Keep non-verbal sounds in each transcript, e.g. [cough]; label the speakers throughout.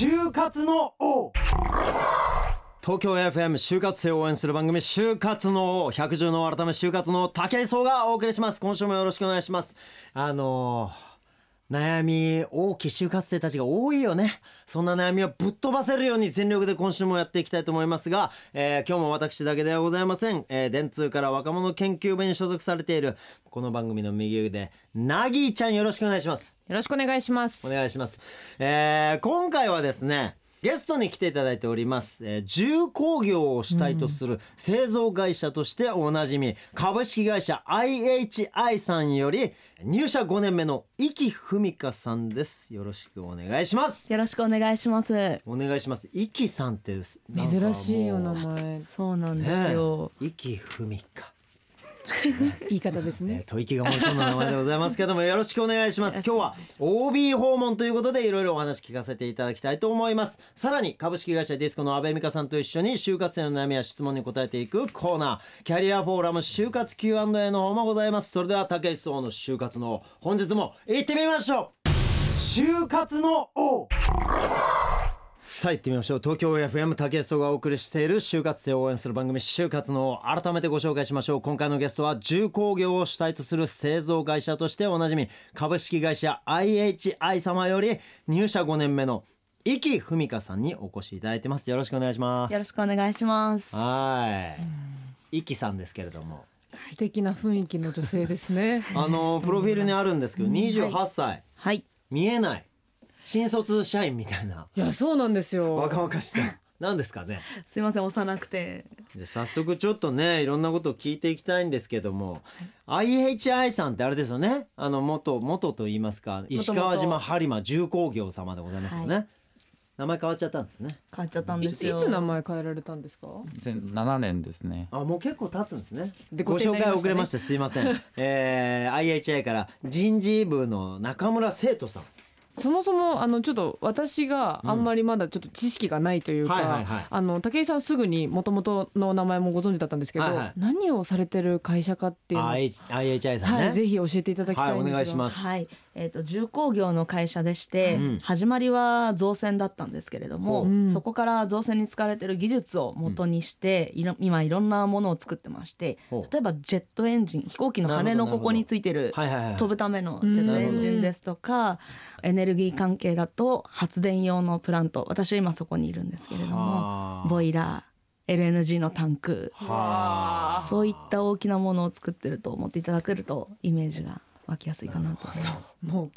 Speaker 1: 就活の王。東京 FM 就活生を応援する番組就活の王。百獣の改め就活の武井壮がお送りします。今週もよろしくお願いします。あのー悩み大きい就活生たちが多いよね。そんな悩みをぶっ飛ばせるように全力で今週もやっていきたいと思いますが、えー今日も私だけではございません、えー電通から若者研究部に所属されているこの番組の右腕なぎーちゃんよろしくお願いします。
Speaker 2: よろしくお願いします。
Speaker 1: お願いします、えー今回はですねゲストに来ていただいております、えー重工業を主体とする製造会社としておなじみ、株式会社 IHI さんより入社5年目の生きふみかさんです。よろしくお願いします。
Speaker 3: よろしくお願いします。
Speaker 1: お願いします。生きさんって
Speaker 2: 珍しいお名前。
Speaker 3: そうなんですよ。
Speaker 1: ねえ。生きふみか [laughs]
Speaker 2: 言い方です
Speaker 1: ね。
Speaker 2: ね、
Speaker 1: 吐息が漏れそうな名前でございますけどもよろしくお願いします。今日は OB 訪問ということでいろいろお話聞かせていただきたいと思います。さらに株式会社ディスコの阿部美香さんと一緒に就活生の悩みや質問に答えていくコーナー。キャリアフォーラム就活 Q&A の方もございます。それでは武井壮の就活の本日も行ってみましょう。就活の王さあ行ってみましょう。東京 FM 竹内がお送りしている就活生を応援する番組就活の改めてご紹介しましょう。今回のゲストは重工業を主体とする製造会社としておなじみ株式会社 IHI 様より入社5年目の生きふみかさんにお越しいただいてます。よろしくお願いします。
Speaker 3: よろしくお願いします。
Speaker 1: はい。生きさんですけれども。
Speaker 2: 素敵な雰囲気の女性ですね。
Speaker 1: あのプロフィールにあるんですけど28歳。
Speaker 3: はい。
Speaker 1: 見えない新卒社員みたいな。い
Speaker 2: やそうなんですよ。
Speaker 1: 若々しさ。なんですかね。
Speaker 3: すいません幼くて。
Speaker 1: じゃあ早速ちょっとねいろんなことを聞いていきたいんですけども。IHI さんってあれですよね。あの元元と言いますか。石川島播磨重工業様でございますよね、
Speaker 3: は
Speaker 1: 名前変わっちゃったんですね。
Speaker 3: 変わっちゃったん
Speaker 2: い
Speaker 3: ですよ。
Speaker 2: いつ名前変えられたんですか
Speaker 4: ？7年ですね。
Speaker 1: あもう結構経つんですね。
Speaker 2: で
Speaker 1: ご紹介遅れましてすいません、えー、IHI から人事部の中村生徒さん
Speaker 2: そもそもあのちょっと私があんまりまだちょっと知識がないというか、あの武井さんすぐに元々の名前もご存知だったんですけど、
Speaker 1: はいはい。
Speaker 2: 何をされてる会社かっていうのを、
Speaker 1: IH IHI さんね、
Speaker 2: はい、ぜひ教えていただきたいんですが、
Speaker 1: はいお願いします。
Speaker 3: はい、えっ、と重工業の会社でして、
Speaker 1: うん。
Speaker 3: 始まりは造船だったんですけれども、
Speaker 1: ほう
Speaker 2: うん。
Speaker 3: そこから造船に使われている技術を元にして、いろ今いろんなものを作ってまして例えばジェットエンジン飛行機の羽のここについてる
Speaker 1: はいはいはい
Speaker 3: 飛ぶためのジェットエンジンですとかエネルギー関係だと発電用のプラント私は今そこにいるんですけれど
Speaker 1: はあ。
Speaker 3: もボイラー LNG のタンク。
Speaker 1: はあ。
Speaker 3: そういった大きなものを作ってると思っていただけるとイメージが湧きやすいかなと思います。
Speaker 2: もう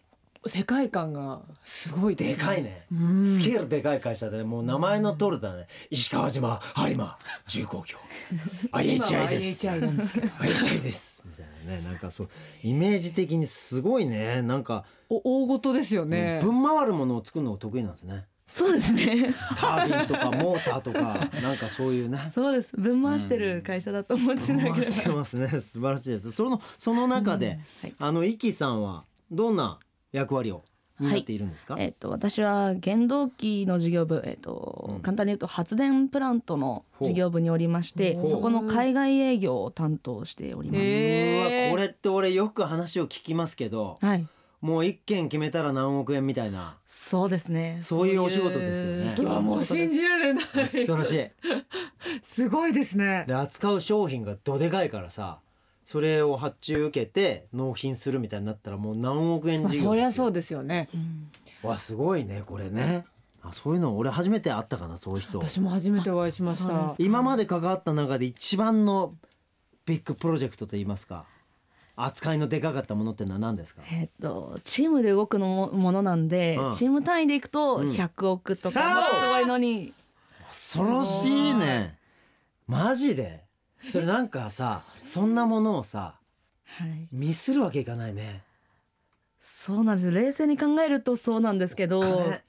Speaker 2: 世界観がすごいで
Speaker 1: かいね、
Speaker 2: うん。
Speaker 1: スケールでかい会社でもう名前の通りだね。石川島播磨重工業。[laughs] IHI です。
Speaker 2: IHI なんですけど。[laughs]
Speaker 1: IHI です。みたいなね。なんかそうイメージ的にすごいね。なんか、
Speaker 2: お大事ですよね、
Speaker 1: ぶん回るものを作るのが得意なんですね。
Speaker 3: そうですね。
Speaker 1: タービンとかモーターとかなんかそういうね。
Speaker 3: そうです。分回してる会社だと思っていただければ。
Speaker 1: 回してますね。素晴らしいです。そのその中で、
Speaker 3: はい。
Speaker 1: あのイキさんはどんな役割を担っているんですか、
Speaker 3: えっと私は原動機の事業部、えっと
Speaker 1: うん。
Speaker 3: 簡単に言うと発電プラントの事業部におりましてそこの海外営業を担当しております。
Speaker 1: これって俺よく話を聞きますけど
Speaker 3: はい、
Speaker 1: もう一件決めたら何億円みたいな。
Speaker 3: そうですね。
Speaker 1: そういうお仕事ですよね。
Speaker 3: そういう
Speaker 2: うわもう信じられない。
Speaker 1: 恐ろしい。[laughs]
Speaker 2: すごいですね。
Speaker 1: で扱う商品がどでかいからさそれを発注受けて納品するみたいになったらもう何億円
Speaker 2: まあ
Speaker 1: 事業
Speaker 2: そりゃそうですよね。
Speaker 3: うん。
Speaker 1: わすごいねこれね。あそういうの俺初めて会ったかなそういう人。
Speaker 2: 私も初めてお会いしました。
Speaker 1: 今まで関わった中で一番のビッグプロジェクトといいますか扱いのでかかったものってのは何ですか？
Speaker 3: えっとチームで動くのもものなんで、
Speaker 1: うん。
Speaker 3: チーム単位でいくと
Speaker 1: うん。
Speaker 3: 100億とかすごいのに、
Speaker 1: 恐ろしいね。マジでそれなんかさそんなものをさ
Speaker 3: はい、
Speaker 1: ミスるわけいかないね。
Speaker 3: そうなんです冷静に考えるとそうなんですけど
Speaker 1: 金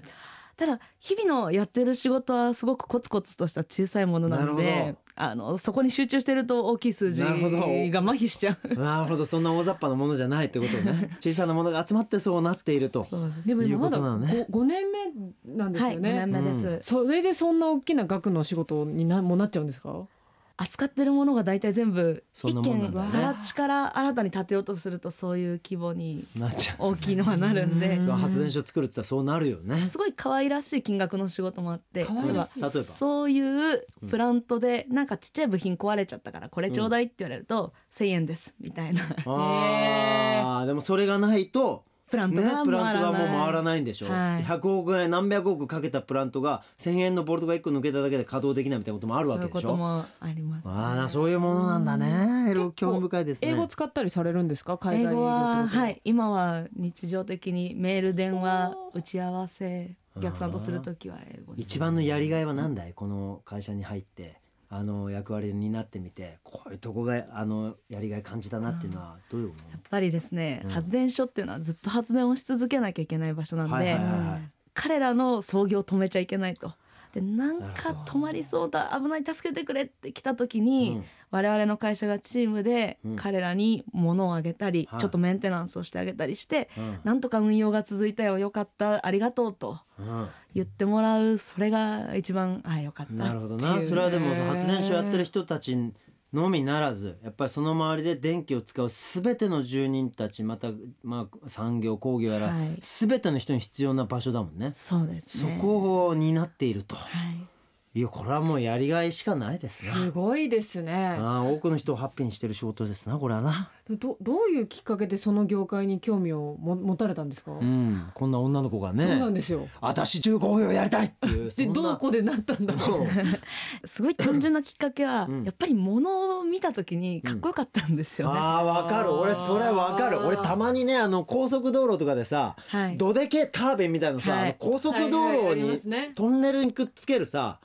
Speaker 3: ただ日々のやってる仕事はすごくコツコツとした小さいものなのであのそこに集中してると大きい数字が
Speaker 1: なるほど。
Speaker 3: 麻痺しちゃう。
Speaker 1: なるほど。そんな大雑把なものじゃないってことね。小さなものが集まってそうなっていると
Speaker 3: で
Speaker 2: も今まだ
Speaker 1: いうことなのね。
Speaker 2: 5, 年目なんです
Speaker 3: はい、5
Speaker 2: よね、
Speaker 3: 年目です。
Speaker 1: うん。
Speaker 2: それでそんな大きな額の仕事になもうなっちゃうんですか？
Speaker 3: 扱ってるものが大体全部一軒更地から新たに建てようとするとそういう規模に大きいのはなるんで。
Speaker 1: 発電所作るって言ったらそうなるよね。
Speaker 3: すごい可愛らしい金額の仕事もあって。例えばそういうプラントでなんかちっちゃい部品壊れちゃったからこれちょうだいって言われると1,000円ですみたいな。
Speaker 1: あーでもそれがないと
Speaker 3: プラント
Speaker 1: ね
Speaker 3: が、
Speaker 1: プラントがもう回ら
Speaker 3: い
Speaker 1: ないんでしょ、
Speaker 3: はい。
Speaker 1: 100億円何百億かけたプラントが1,000円のボルトが1個抜けただけで稼働できないみたいなこともあるわけでしょ。
Speaker 3: そういうこともあります、
Speaker 1: ああそういうものなんだね。いろいろ興味深いですね。
Speaker 2: 英語使ったりされるんですか？海
Speaker 3: 英
Speaker 2: 外
Speaker 3: 語ははい。今は日常的にメール電話打ち合わせお客さんとするときは英語で。
Speaker 1: 一番のやりがいは何だい？この会社に入ってあの役割になってみてこういうとこがあのやりがい感じたなっていうのはどういうも
Speaker 3: やっぱりですね、
Speaker 1: うん。
Speaker 3: 発電所っていうのはずっと発電をし続けなきゃいけない場所なんで、彼らの操業を止めちゃいけないと。でなんか止まりそうだ危ない助けてくれって来た時に、
Speaker 1: うん
Speaker 3: 我々の会社がチームで
Speaker 1: うん。
Speaker 3: 彼らに物をあげたり、
Speaker 1: はい。
Speaker 3: ちょっとメンテナンスをしてあげたりして、
Speaker 1: うん。
Speaker 3: なんとか運用が続いたよよかったありがとうと
Speaker 1: うん。
Speaker 3: 言ってもらうそれが一番あよかった
Speaker 1: なるほどな。それはでも発電所やってる人たちのみならずやっぱりその周りで電気を使う全ての住人たちまた、まあ、産業工業やら、
Speaker 3: はい。
Speaker 1: 全ての人に必要な場所だもんね。
Speaker 3: そうです
Speaker 1: そ
Speaker 3: ね
Speaker 1: こを担っていると、
Speaker 3: はい
Speaker 1: いやこれはもうやりがいしかないですね。
Speaker 2: すごいですね。
Speaker 1: ああ多くの人をハッピーにしてる仕事ですなこれはな。
Speaker 2: どどういうきっかけでその業界に興味をも持たれたんですか、
Speaker 1: うんこんな女の子がね
Speaker 2: そうなんですよ。
Speaker 1: 私重工業やりたいっていう [laughs] そ
Speaker 2: でどこでなったんだろう。
Speaker 3: すごい単純なきっかけは、
Speaker 1: うん。
Speaker 3: やっぱり物を見た時にかっこよかったんですよね。
Speaker 1: あーわかる。俺それわかる。俺たまにねあの高速道路とかでさ、
Speaker 3: はい。
Speaker 1: どでけタービンみたいなのさ、
Speaker 3: はい。
Speaker 1: あの高速道
Speaker 2: はいはいあ
Speaker 1: 路にトンネルにくっつけるさ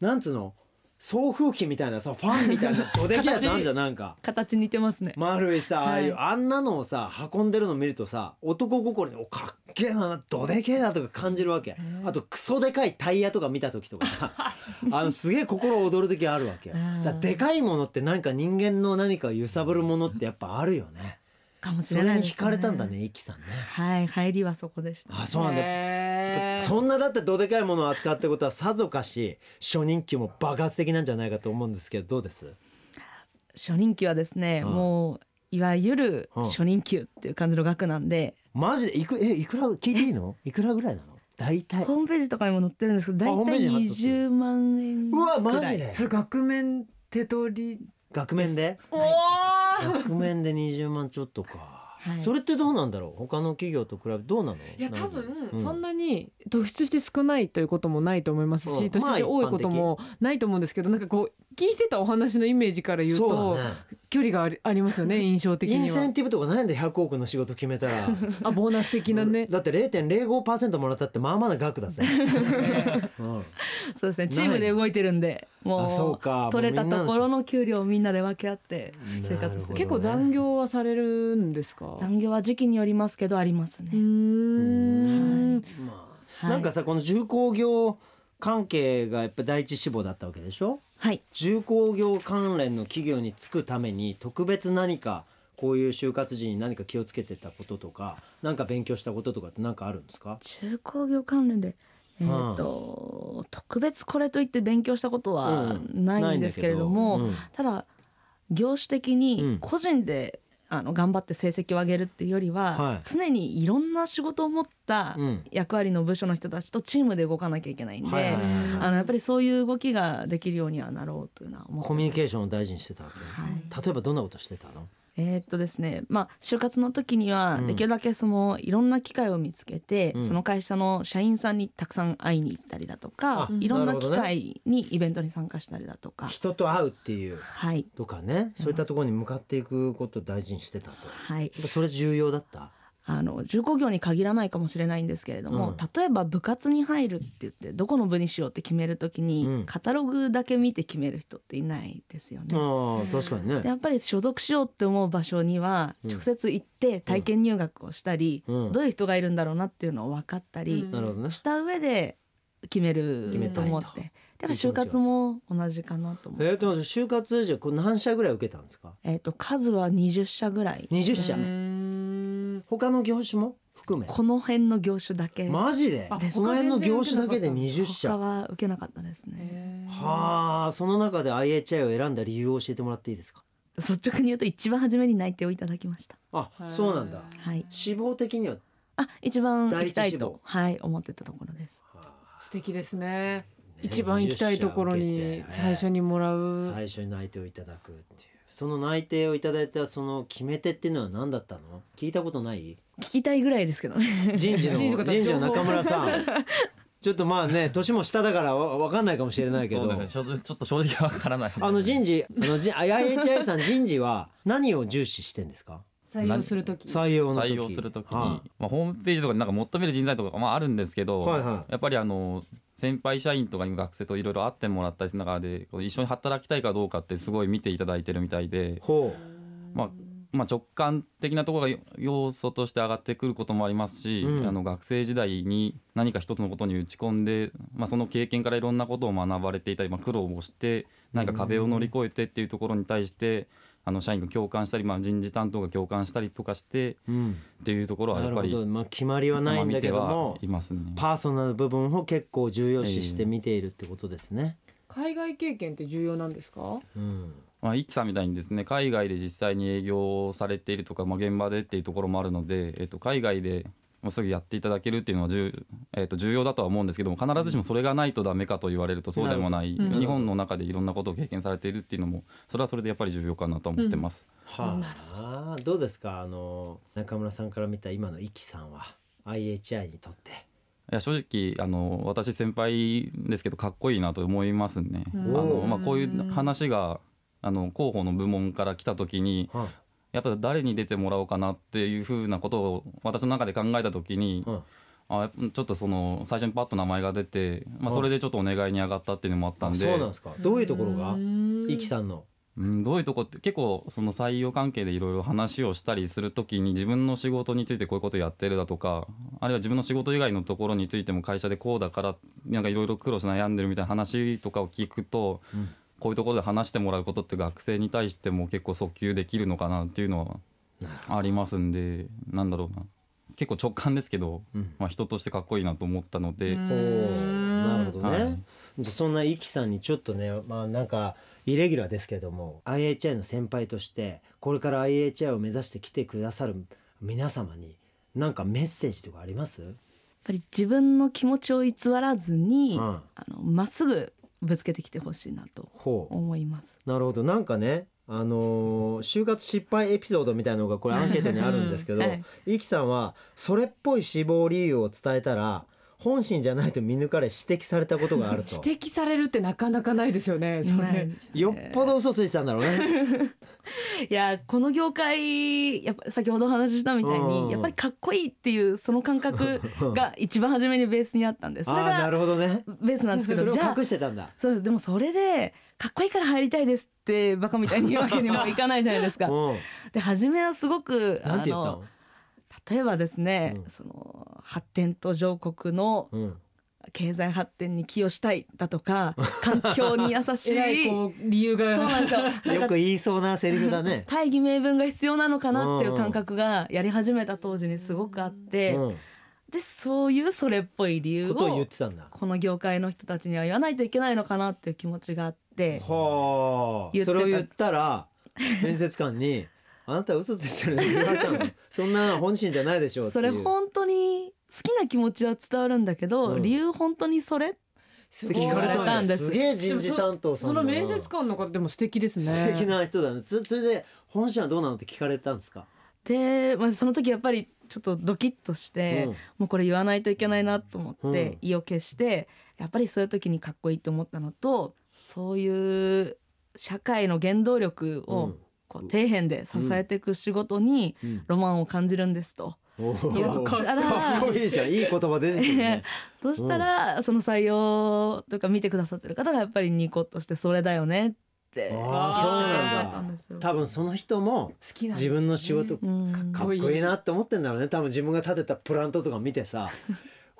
Speaker 1: なんつうの？送風機みたいなさファンみたいな [laughs] どでけえやつあるじゃんなんか。
Speaker 3: 形似てますね。
Speaker 1: 丸いさ、ああいう
Speaker 3: は
Speaker 1: あんなのをさ運んでるの見るとさ男心におかっけえなどでけえなとか感じるわけ。あとクソでかいタイヤとか見た時とかさ [laughs] あのすげえ心躍る時あるわけだでかいものってなんか人間の何かを揺さぶるものってやっぱあるよね
Speaker 3: かもし
Speaker 1: れ
Speaker 3: ない、ね、それ
Speaker 1: に惹かれたんだね、イキさんね。
Speaker 3: はい、入りはそこでした、ね、
Speaker 1: あ、そうなんだ。そんなだってどでかいものを扱ってことはさぞかし初任給も爆発的なんじゃないかと思うんですけど、どうです？
Speaker 3: 初任給はですね、
Speaker 1: うん、
Speaker 3: もういわゆる初任給っていう感じの額なんで。
Speaker 1: うん、マジで？いくえいくら聞いていいの？いくらぐらいなの？大体
Speaker 3: ホームページとかにも載ってるんですけど、大体
Speaker 1: 二
Speaker 3: 十万円
Speaker 1: うわマジで？
Speaker 2: それ額面手取り。
Speaker 1: 額面で？
Speaker 2: おお。
Speaker 1: 額面で20万ちょっとか。
Speaker 3: はい、
Speaker 1: それってどうなんだろう？他の企業と比べどうなの？
Speaker 2: いや多分、
Speaker 1: うん、
Speaker 2: そんなに突出して少ないということもないと思いますし、
Speaker 1: う、
Speaker 2: 突出して多いこともないと思うんですけど、なんかこう聞いてたお話のイメージから言う
Speaker 1: そ
Speaker 2: と
Speaker 1: ね。
Speaker 2: 距離がありありますよね印象的
Speaker 1: イン
Speaker 2: には
Speaker 1: センティブとかないんで100億の仕事決めたら。[laughs]
Speaker 2: あボーナス的なね。
Speaker 1: だって0.05%もらったってまあまあな額だぜ、うん。
Speaker 3: そうですねチームで動いてるんでも
Speaker 1: あそう
Speaker 3: う
Speaker 1: か
Speaker 3: 取れたところの給料をみんなで分け合って生活する
Speaker 1: なるほど
Speaker 2: 結構残業はされるんですか？
Speaker 3: 残業は時期によりますけどありますね。
Speaker 2: うー、ん。
Speaker 1: まあ、なんかさこの重工業関係がやっぱ第一志望だったわけでしょ？
Speaker 3: はい。
Speaker 1: 重工業関連の企業に就くために特別何かこういう就活時に何か気をつけてたこととか何か勉強したこととかって何かあるんですか？
Speaker 3: 中工業関連でえーと特別これといって勉強したことは
Speaker 1: うん。
Speaker 3: ないんですけれども、
Speaker 1: ないんだ
Speaker 3: ただ業種的
Speaker 1: うん。
Speaker 3: に個人で、あの頑張って成績を上げるっていうよりは、
Speaker 1: はい。
Speaker 3: 常にいろんな仕事を持った
Speaker 1: うん。
Speaker 3: 役割の部署の人たちとチームで動かなきゃいけないんで、
Speaker 1: はいはいはいはい。
Speaker 3: あのやっぱりそういう動きができるようにはなろうというのは思って
Speaker 1: コミュニケーションを大事にしてたわけ、
Speaker 3: はい。
Speaker 1: 例えばどんなことしてたの？
Speaker 3: えーっとですねまあ就活の時には
Speaker 1: うん。
Speaker 3: できるだけそのいろんな機会を見つけて、
Speaker 1: うん。
Speaker 3: その会社の社員さんにたくさん会いに行ったりだとか
Speaker 1: あ
Speaker 3: いろんな機会にイベントに参加したりだとか、
Speaker 1: 人と会うっていう
Speaker 3: はい。
Speaker 1: とかね。そういったところに向かっていくことを大事にしてたと。や
Speaker 3: はい
Speaker 1: それ重要だった？
Speaker 3: あの重工業に限らないかもしれないんですけれども、
Speaker 1: うん。
Speaker 3: 例えば部活に入るって言ってどこの部にしようって決めるときに、
Speaker 1: うん。
Speaker 3: カタログだけ見て決める人っていないですよね。
Speaker 1: ああ確かにね。
Speaker 3: でやっぱり所属しようって思う場所には
Speaker 1: うん。
Speaker 3: 直接行って体験入学をしたり、
Speaker 1: うん。
Speaker 3: どういう人がいるんだろうなっていうのを分かったりした上で決める
Speaker 1: と
Speaker 3: と思ってやっぱ就活も同じかなと思う。
Speaker 1: えー、と就活じゃこう何社ぐらい受けたんですか？
Speaker 3: えっ、と数は20社ぐらい
Speaker 1: 20社
Speaker 2: うーん
Speaker 1: 他の業種も？含め。
Speaker 3: この辺の業種だけ
Speaker 1: マジで？
Speaker 2: あ
Speaker 1: この辺の業種だけで20社。
Speaker 3: 他は受けなかったですね。
Speaker 2: へ
Speaker 1: はあその中で IHI を選んだ理由を教えてもらっていいですか？
Speaker 3: 率直に言うと一番初めに内定をいただきました。
Speaker 1: あそうなんだ。
Speaker 3: はい。
Speaker 1: 志望的には？
Speaker 3: あ一番行きたいと。はい思ってたところです。
Speaker 2: 素敵ですね。一番行きたいところに最初にもらう。
Speaker 1: 最初に内定をいただくっていうその内定をいただいたその決め手っていうのは何だったの？聞いたことない？
Speaker 3: 聞きたいぐらいですけど。ね
Speaker 1: 人事の [laughs]
Speaker 2: 人事の
Speaker 1: 中村さん。[laughs] ちょっとまあね年も下だからわわかんないかもしれないけど。
Speaker 4: そうですねちょっとちょっと正直わからない。
Speaker 1: あの人事あのじ IHI さん人事は何を重視してんですか？
Speaker 2: 採用するとき
Speaker 1: 採用
Speaker 4: 採用するときに、
Speaker 1: は
Speaker 4: まあ、ホームページとかになんか求める人材とかまああるんですけど、
Speaker 1: はいはい。
Speaker 4: やっぱりあの先輩社員とかに学生といろいろ会ってもらったりする中で一緒に働きたいかどうかってすごい見ていただいてるみたいでまあまあ、直感的なところが要素として上がってくることもありますし、
Speaker 1: うん。
Speaker 4: あの学生時代に何か一つのことに打ち込んで、まあ、その経験からいろんなことを学ばれていたり、まあ、苦労をして何か壁を乗り越えてっていうところに対してあの社員が共感したり、まあ、人事担当が共感したりとかして
Speaker 1: う、うん、
Speaker 4: っていうところはやっぱり
Speaker 1: ど。まあ決まりはないんだけども
Speaker 4: いますね。
Speaker 1: パーソナル部分を結構重要視して見ているってことですね、
Speaker 2: 海外経験って重要なんですか？
Speaker 1: うん。
Speaker 4: まあ、イキさんみたいにですね海外で実際に営業されているとか、まあ、現場でっていうところもあるので、えっと、海外でもうすぐやっていただけるっていうのは重,、えっと、重要だとは思うんですけども必ずしもそれがないとダメかと言われるとそうでもない、日本の中でいろんなことを経験されているっていうのもそれはそれでやっぱり重要かなと思ってます。
Speaker 1: はあ、ど。うですか？あの中村さんから見た今のイキさんは IHI にとって。
Speaker 4: いや正直あの私先輩ですけどかっこいいなと思いますね。あのまあ、こういう話があの広報の部門から来た時に
Speaker 1: は
Speaker 4: やっぱ誰に出てもらおうかなっていうふうなことを私の中で考えた時に、
Speaker 1: うん。
Speaker 4: あちょっとその最初にパッと名前が出て、まあ、それでちょっとお願いに上がったっていうのもあったんで。
Speaker 1: そうなんですか。どういうところが？イキさんの。
Speaker 4: うんどういうとこって結構その採用関係でいろいろ話をしたりする時に自分の仕事についてこういうことやってるだとかあるいは自分の仕事以外のところについても会社でこうだからなんかいろいろ苦労し悩んでるみたいな話とかを聞くと、こういうところで話してもらうことって学生に対しても結構訴求できるのかなっていうのはありますんでなんだろうな。結構直感ですけど、まあ、人としてかっこいいなと思ったので。
Speaker 1: なるほどね、
Speaker 4: はい。
Speaker 1: じゃあそんなイキさんにちょっとねまあなんかイレギュラーですけれども IHI の先輩としてこれから IHI を目指して来てくださる皆様に何かメッセージとかあります？
Speaker 3: やっぱり自分の気持ちを偽らずに、
Speaker 1: うん。
Speaker 3: あのまっすぐぶつけてきてほしいなと思います。
Speaker 1: なるほど。なんかねあのー就活失敗エピソードみたいなのがこれアンケートにあるんですけど、
Speaker 3: う [laughs] んはい。
Speaker 1: イキさんはそれっぽい死亡理由を伝えたら本心じゃないと見抜かれ指摘されたことがあると。[laughs]
Speaker 2: 指摘されるってなかなかないですよねそれ。
Speaker 1: よっぽど嘘ついてたんだろうね。[laughs]
Speaker 3: いやこの業界やっぱり先ほどお話ししたみたい
Speaker 1: うん。
Speaker 3: にやっぱりかっこいいっていうその感覚が [laughs] 一番初めにベースにあったんでそれ
Speaker 1: ああな
Speaker 3: が
Speaker 1: るほどね。
Speaker 3: ベースなんですけ
Speaker 1: それを隠してたんだ。
Speaker 3: そうです。でもそれでかっこいいから入りたいですってバカみたいに言うわけにもいかないじゃないですか。
Speaker 1: うん。
Speaker 3: で初めはすごく
Speaker 1: なんて言ったの
Speaker 3: 例えばですね、
Speaker 1: うん。
Speaker 3: その発展途上国の
Speaker 1: うん。
Speaker 3: 経済発展に寄与したいだとか環境に優しい [laughs]
Speaker 2: 理由が。
Speaker 3: そうなんですよ。なんか
Speaker 1: よく言いそうなセリフだね。[laughs]
Speaker 3: 大義名分が必要なのかなっていう感覚がやり始めた当時にすごくあって、
Speaker 1: うん、
Speaker 3: でそういうそれっぽい理由
Speaker 1: を言っ
Speaker 3: を
Speaker 1: てたんだ。
Speaker 3: この業界の人たちには言わないといけないのかなっていう気持ちがあって
Speaker 1: それを言ったら面接官に [laughs] あなた嘘ついてるって言われたの？そんなの本心じゃないでしょうって
Speaker 3: そ
Speaker 1: いう。
Speaker 3: れ本当に好きな気持ちは伝わるんだけど、
Speaker 1: うん。
Speaker 3: 理由本当にそれ？
Speaker 2: す
Speaker 1: って聞かれたん
Speaker 3: です
Speaker 1: すげえ人事担当さん
Speaker 2: その面接官の方でも素敵ですね。
Speaker 1: 素敵な人だね。つそれで本心はどうなのって聞かれたんですか？
Speaker 3: で、まあ、その時やっぱりちょっとドキッとして、
Speaker 1: うん。
Speaker 3: もうこれ言わないといけないなと思
Speaker 1: うん。
Speaker 3: って意を決してやっぱりそういう時にかっこいいと思ったのとそういう社会の原動力を
Speaker 1: うん
Speaker 3: こう底辺で支えていく仕事に
Speaker 1: うん
Speaker 3: ロマンを感じるんですと。かっこいい
Speaker 1: かっこいいじゃん。いい言葉出てくるね。
Speaker 3: そしたらその採用とか見てくださってる方がやっぱりニコッとしてそれだよねって
Speaker 1: ああそうなんだ。多分その人も自分の仕事
Speaker 3: うん
Speaker 1: かっこいいなって思ってんだろうね多分自分が立てたプラントとか見てさ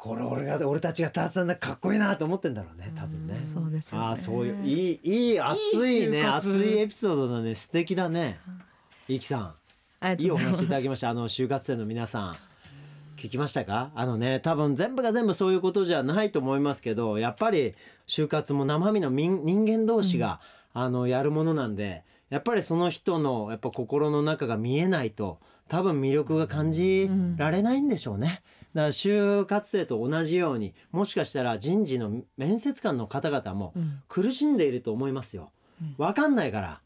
Speaker 1: これ俺が俺たちが立てたんだかっこいいなって思ってんだろうね多分ね。
Speaker 3: そうですよね。
Speaker 1: ああそういういいいい熱いね熱いエピソードだね素敵だね。いきさん。いいお話いただきました。あの就活生の皆さん。聞きましたか？あのね多分全部が全部そういうことじゃないと思いますけどやっぱり就活も生身の人人間同士が、あのやるものなんでやっぱりその人のやっぱ心の中が見えないと多分魅力が感じられないんでしょうね。だから就活生と同じようにもしかしたら人事の面接官の方々も苦しんでいると思いますよ。わかんないから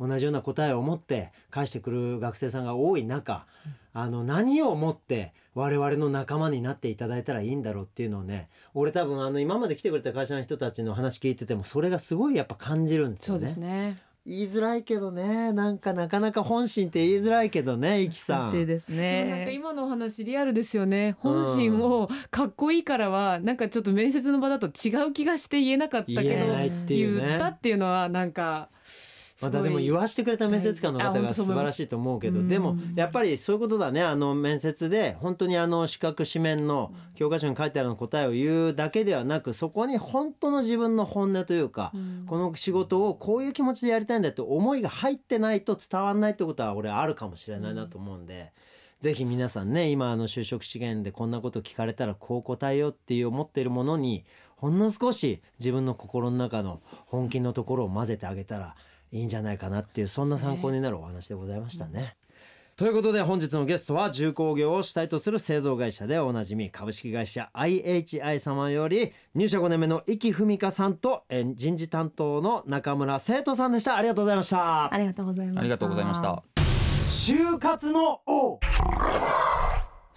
Speaker 1: 同じような答えを持って返してくる学生さんが多い中、あの何をもって我々の仲間になっていただいたらいいんだろうっていうのをね俺多分あの今まで来てくれた会社の人たちの話聞いててもそれがすごいやっぱ感じるんですよね。
Speaker 2: そうですね
Speaker 1: 言いづらいけどねなんかなかなか本心って言いづらいけどねいきさん。
Speaker 3: 欲しいです
Speaker 2: でもなんか
Speaker 3: ね。
Speaker 2: 今のお話リアルですよね本心をかっこいいからはなんかちょっと面接の場だと違う気がして言えなかったけど
Speaker 1: 言えないっていう
Speaker 2: 言った
Speaker 1: ね。
Speaker 2: っていうのはなんか
Speaker 1: またでも言わしてくれた面接官の
Speaker 2: あ
Speaker 1: 方が素晴らしいと思うけど
Speaker 2: うん
Speaker 1: でもやっぱりそういうことだね。あの面接で本当にあの資格紙面の教科書に書いてある答えを言うだけではなくそこに本当の自分の本音というかこの仕事をこういう気持ちでやりたいんだって思いが入ってないと伝わらないってことは俺あるかもしれないなと思うんで。ぜひ皆さんね今あの就職試験でこんなこと聞かれたらこう答えようっていう思っているものにほんの少し自分の心の中の本気のところを混ぜてあげたらいいんじゃないかなっていうそんな参考になるお話でございましたね。ということで本日のゲストは重工業を主体とする製造会社でおなじみ株式会社 IHI 様より入社5年目の生き文香さんとえー人事担当の中村生徒さんでしたありがとうございました
Speaker 3: ありがとうございました。
Speaker 4: ありがとうございました。
Speaker 1: 就活の王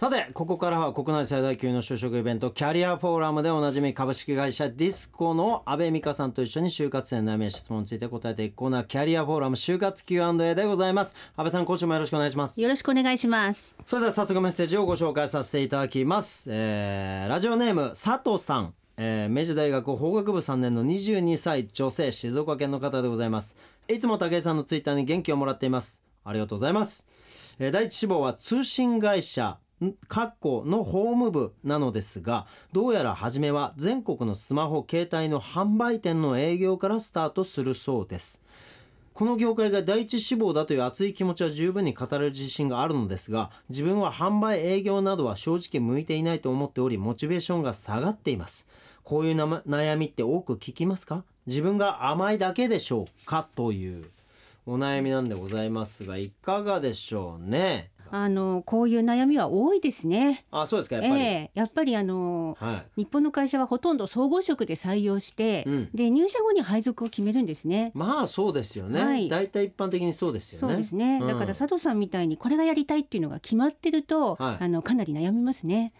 Speaker 1: さてここからは国内最大級の就職イベントキャリアフォーラムでおなじみ株式会社ディスコの阿部美香さんと一緒に就活生の悩みや質問について答えていくコーナーキャリアフォーラム就活 Q&A でございます。阿部さん今週もよろしくお願いします。
Speaker 5: よろしくお願いします。
Speaker 1: それでは早速メッセージをご紹介させていただきます、えーラジオネーム佐藤さん、えー明治大学法学部3年の22歳女性静岡県の方でございます。いつも武井さんのツイッターに元気をもらっています。ありがとうございます、えー第一志望は通信会社ん括弧の法務部なのですがどうやら初めは全国のスマホ携帯の販売店の営業からスタートするそうです。この業界が第一志望だという熱い気持ちは十分に語れる自信があるのですが自分は販売営業などは正直向いていないと思っておりモチベーションが下がっています。こういうなま悩みって多く聞きますか？自分が甘いだけでしょうか？というお悩みなんでございますがいかがでしょうね？
Speaker 5: あのこういう悩みは多いですね。
Speaker 1: あそうですかやっぱり、
Speaker 5: ええ。やっぱりあの
Speaker 1: はい。
Speaker 5: 日本の会社はほとんど総合職で採用して、
Speaker 1: うん。
Speaker 5: で入社後に配属を決めるんですね。
Speaker 1: まあそうですよね、
Speaker 5: はい。
Speaker 1: 大体一般的にそうですよね。
Speaker 5: そうですね、
Speaker 1: うん。
Speaker 5: だから佐藤さんみたいにこれがやりたいっていうのが決まってると、
Speaker 1: はい。
Speaker 5: あのかなり悩みますね。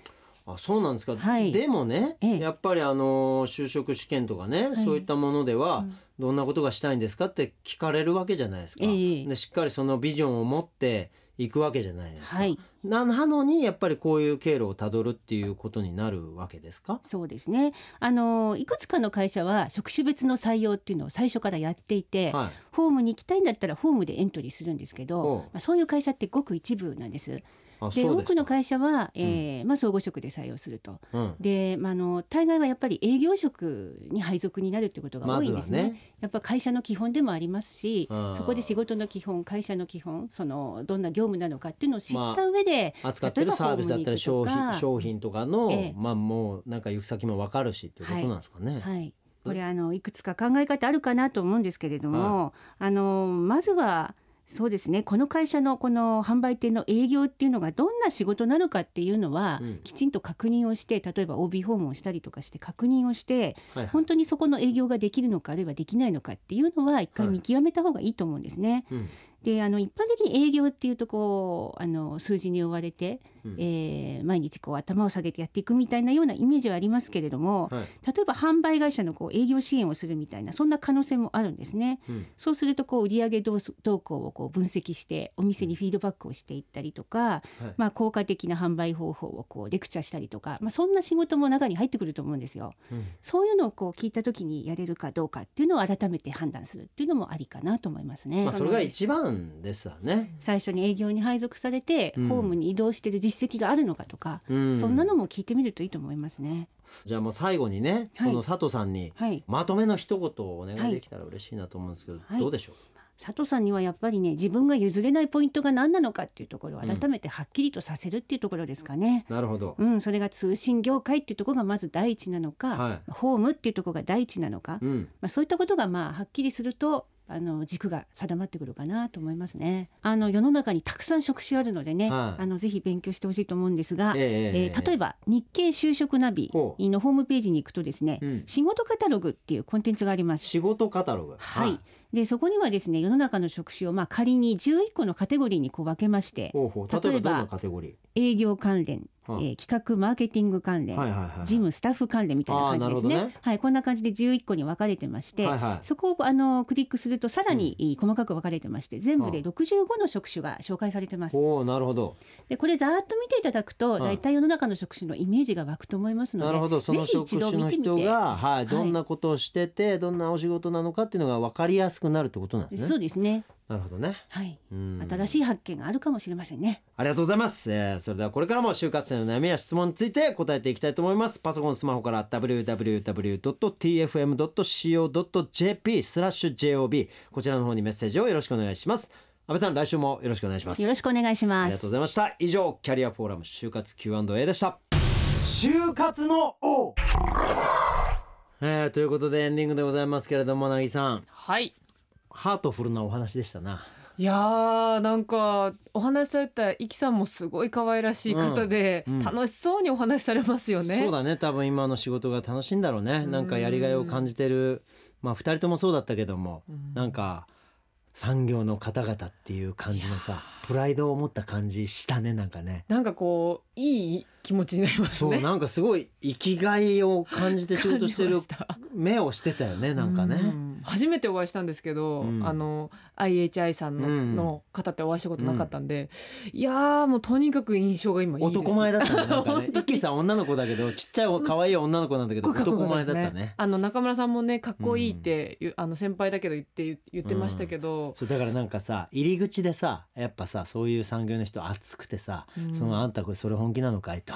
Speaker 1: あそうなんですか、
Speaker 5: はい。
Speaker 1: でもね、
Speaker 5: ええ。
Speaker 1: やっぱりあの就職試験とかね、そういったものでは、どんなことがしたいんですかって聞かれるわけじゃないですか、
Speaker 5: ええ。
Speaker 1: でしっかりそのビジョンを持っていくわけじゃないですか、
Speaker 5: はい。
Speaker 1: ななのにやっぱりこういう経路をたどるっていうことになるわけですか？
Speaker 5: そうですね。あのいくつかの会社は職種別の採用っていうのを最初からやっていて、
Speaker 1: はい。
Speaker 5: ホームに行きたいんだったらホームでエントリーするんですけど、まあ、そういう会社ってごく一部なんです。で多くの会社は、えーまあ、総合職で採用すると。
Speaker 1: うん。
Speaker 5: で、まあ、あの大概はやっぱり営業職に配属になるってことが多いんですね。
Speaker 1: まね。
Speaker 5: やっぱ会社の基本でもありますし
Speaker 1: うん。
Speaker 5: そこで仕事の基本会社の基本そのどんな業務なのかっていうのを知った上で、
Speaker 1: 扱ってるサービスだったり商品
Speaker 5: 品
Speaker 1: 商品とかの、
Speaker 5: ええ。
Speaker 1: まあもうなんか行く先も分かるしっていうことなんですかね。
Speaker 5: はい、これあのいくつか考え方あるかなと思うんですけれども、あのまずはそうですね。この会社のこの販売店の営業っていうのがどんな仕事なのかっていうのは、
Speaker 1: うん。
Speaker 5: きちんと確認をして例えば OB 訪問をしたりとかして確認をして
Speaker 1: はいはい。
Speaker 5: 本当にそこの営業ができるのかあるいはできないのかっていうのは一回見極めた方がいいと思うんですね。
Speaker 1: うん。
Speaker 5: であの一般的に営業っていうとこうあの数字に追われて、
Speaker 1: うん
Speaker 5: えー毎日こう頭を下げてやっていくみたいなようなイメージはありますけれども、
Speaker 1: はい
Speaker 5: 例えば販売会社のこう営業支援をするみたいなそんな可能性もあるんですね。
Speaker 1: うん
Speaker 5: そうするとこう売上動動向をこう分析してお店にフィードバックをしていったりとか、
Speaker 1: はい
Speaker 5: まあ、効果的な販売方法をこうレクチャーしたりとか、まあ、そんな仕事も中に入ってくると思うんですよ。
Speaker 1: うん
Speaker 5: そういうのをこう聞いた時にやれるかどうかっていうのを改めて判断するっていうのもありかなと思いますね。
Speaker 1: まあそれが一番ですわね。
Speaker 5: 最初に営業に配属されて、
Speaker 1: うん
Speaker 5: ホームに移動している実績があるのかとか、
Speaker 1: うん。
Speaker 5: そんなのも聞いてみるといいと思いますね。
Speaker 1: じゃあもう最後にね、
Speaker 5: はい。
Speaker 1: この佐藤さんに
Speaker 5: はい、
Speaker 1: まとめの一言をお願いできたら嬉しいなと思うんですけど、
Speaker 5: はい。
Speaker 1: どうでしょう？
Speaker 5: 佐藤さんにはやっぱりね自分が譲れないポイントが何なのかっていうところを改めてはっきりとさせるっていうところですかね。
Speaker 1: なるほど、
Speaker 5: うん、それが通信業界っていうところがまず第一なのか、
Speaker 1: はい
Speaker 5: ホームっていうところが第一なのか、
Speaker 1: うん、
Speaker 5: まあ、そういったことがまあはっきりするとあの軸が定まってくるかなと思いますね。あの世の中にたくさん職種あるのでね、
Speaker 1: はい。
Speaker 5: あのぜひ勉強してほしいと思うんですが、
Speaker 1: ええええ
Speaker 5: えー例えば日経就職ナビのホームページに行くとですね、
Speaker 1: うん。
Speaker 5: 仕事カタログっていうコンテンツがあります。
Speaker 1: 仕事カタログ。
Speaker 5: はい、でそこにはですね世の中の職種をまあ仮に11個のカテゴリーにこう分けまして
Speaker 1: ほうほう。例えばどんなカテゴリ
Speaker 5: 営業関連、
Speaker 1: はい
Speaker 5: えー企画マーケティング関
Speaker 1: ー
Speaker 5: 連、
Speaker 1: はいはいはい
Speaker 5: 事務スタッフ関連みたいな感じですね。
Speaker 1: ね。
Speaker 5: はいこんな感じで11個に分かれてまして、
Speaker 1: はいはい。
Speaker 5: そこをあのクリックするとさらに、えー細かく分かれてまして全部で65の職種が紹介されてます。
Speaker 1: おおなるほど。
Speaker 5: でこれざーっと見ていただくと
Speaker 1: はい
Speaker 5: 大体世の中の職種のイメージが湧くと思いますので
Speaker 1: なるほど。その職種の人が、はい、どんなことをしてて、どんなお仕事なのかっていうのが分かりやすくなるってことなんです
Speaker 5: そう
Speaker 1: ね。
Speaker 5: ですね
Speaker 1: なるほどね。
Speaker 5: はい。
Speaker 1: うん。
Speaker 5: 新しい発見があるかもしれませんね。
Speaker 1: ありがとうございます、えーそれではこれからも就活生の悩みや質問について答えていきたいと思います。パソコンスマホから www.tfm.co.jp スラッシュ JOB こちらの方にメッセージをよろしくお願いします。安倍さん来週もよろしくお願いします。
Speaker 5: よろしくお願いし
Speaker 1: あ
Speaker 5: ます。
Speaker 1: りがとうございました。以上キャリアフォーラム就活 Q&A でした。就活の王。えー、ということでエンディングでございますけれどもなぎさん。
Speaker 2: はい
Speaker 1: ハートフルなお話でしたな。い
Speaker 2: やーなんかお話しされたイキさんもすごい可愛らしい方で、
Speaker 1: うんうん。
Speaker 2: 楽しそうにお話しされますよね。
Speaker 1: そうだね。多分今の仕事が楽しいんだろうね。なんかやりがいを感じてる。まあ2人ともそうだったけどもなんか産業の方々っていう感じのさプライドを持った感じしたねなんかね。
Speaker 2: なんかこういい気持ちになりますね。
Speaker 1: そうなんかすごい生きがいを感じて仕事してる目をしてたよねなんかね。
Speaker 2: うん初めてお会いしたんですけど、
Speaker 1: うん。
Speaker 2: あの IHI さんの,、
Speaker 1: うん。
Speaker 2: の方ってお会いしたことなかったんで、いやーもうとにかく印象が今いいです。
Speaker 1: 男前だったねなんかね。[laughs] さん女の子だけどちっちゃい可愛い女の子なんだけど男前だったね。
Speaker 2: あの中村さんもねかっこいいって、あの先輩だけど言って言ってましたけど、
Speaker 1: そうだからなんかさ入り口でさやっぱさそういう産業の人熱くてさ、
Speaker 2: うん。
Speaker 1: そのあんたこれそれ本気なのかいと。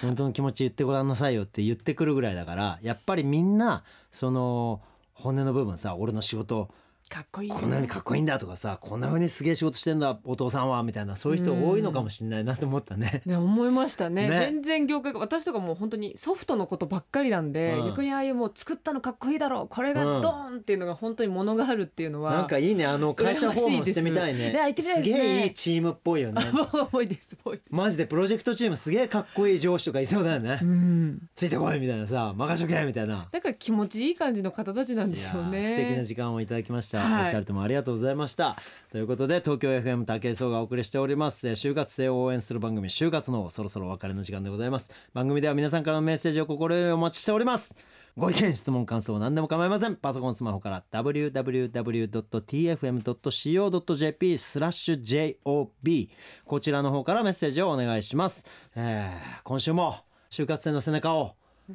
Speaker 1: 本当の気持ち言ってごらんなさいよって言ってくるぐらいだからやっぱりみんなその本音の部分さ俺の仕事
Speaker 2: かっこいい
Speaker 1: こんなにかっこいいんだとかさこんな風にすげえ仕事してんだお父さんはみたいなそういう人多いのかもしれないなと思ったね。
Speaker 2: ね、思いましたね。
Speaker 1: ね。
Speaker 2: 全然業界が私とかもう本当にソフトのことばっかりなんで、
Speaker 1: うん。
Speaker 2: 逆にああいうもう作ったのかっこいいだろうこれが
Speaker 1: うん。
Speaker 2: ドーンっていうのが本当に物があるっていうのは、
Speaker 1: なんかいいねあの会社訪問してみたいね。
Speaker 2: いです
Speaker 1: すげえいいチームっぽいよね。[laughs]
Speaker 2: もう多いです
Speaker 1: マジでプロジェクトチームすげえかっこいい上司とかいそうだよね、
Speaker 2: うん。
Speaker 1: ついてこいみたいなさ任しとけみたいな。
Speaker 2: だから気持ちいい感じの方たちなんでしょうね。
Speaker 1: 素敵な時間をいただきました、
Speaker 2: はい。
Speaker 1: お二人ともありがとうございました。ということで東京 FM 武井壮がお送りしております。えー就活生を応援する番組就活のそろそろお別れの時間でございます。番組では皆さんからのメッセージを心よりお待ちしております。ご意見質問感想何でも構いません。パソコンスマホから www.tfm.co.jp スラッシュ JOB こちらの方からメッセージをお願いします、えー今週も就活生の背中を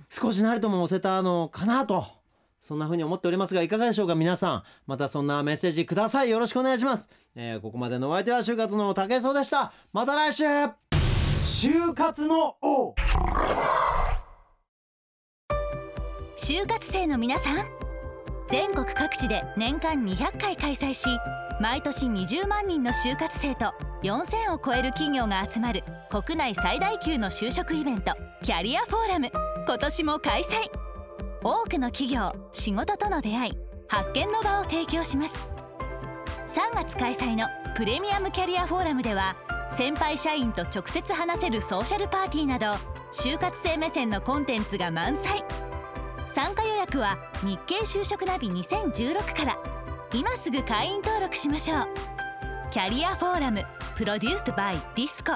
Speaker 1: 少しなりとも押せたのかなとそんな風に思っておりますがいかがでしょうか皆さん。またそんなメッセージください。よろしくお願いします、えーここまでのお相手は就活の武井壮でしたまた来週。就活の王。
Speaker 6: 就活生の皆さん。全国各地で年間200回開催し毎年20万人の就活生と4000を超える企業が集まる国内最大級の就職イベントキャリアフォーラム。今年も開催。多くの企業仕事との出会い発見の場を提供します。3月開催のプレミアムキャリアフォーラムでは先輩社員と直接話せるソーシャルパーティーなど就活生目線のコンテンツが満載。参加予約は日経就職ナビ2016から。今すぐ会員登録しましょう。キャリアフォーラムプロデュースドバイディスコ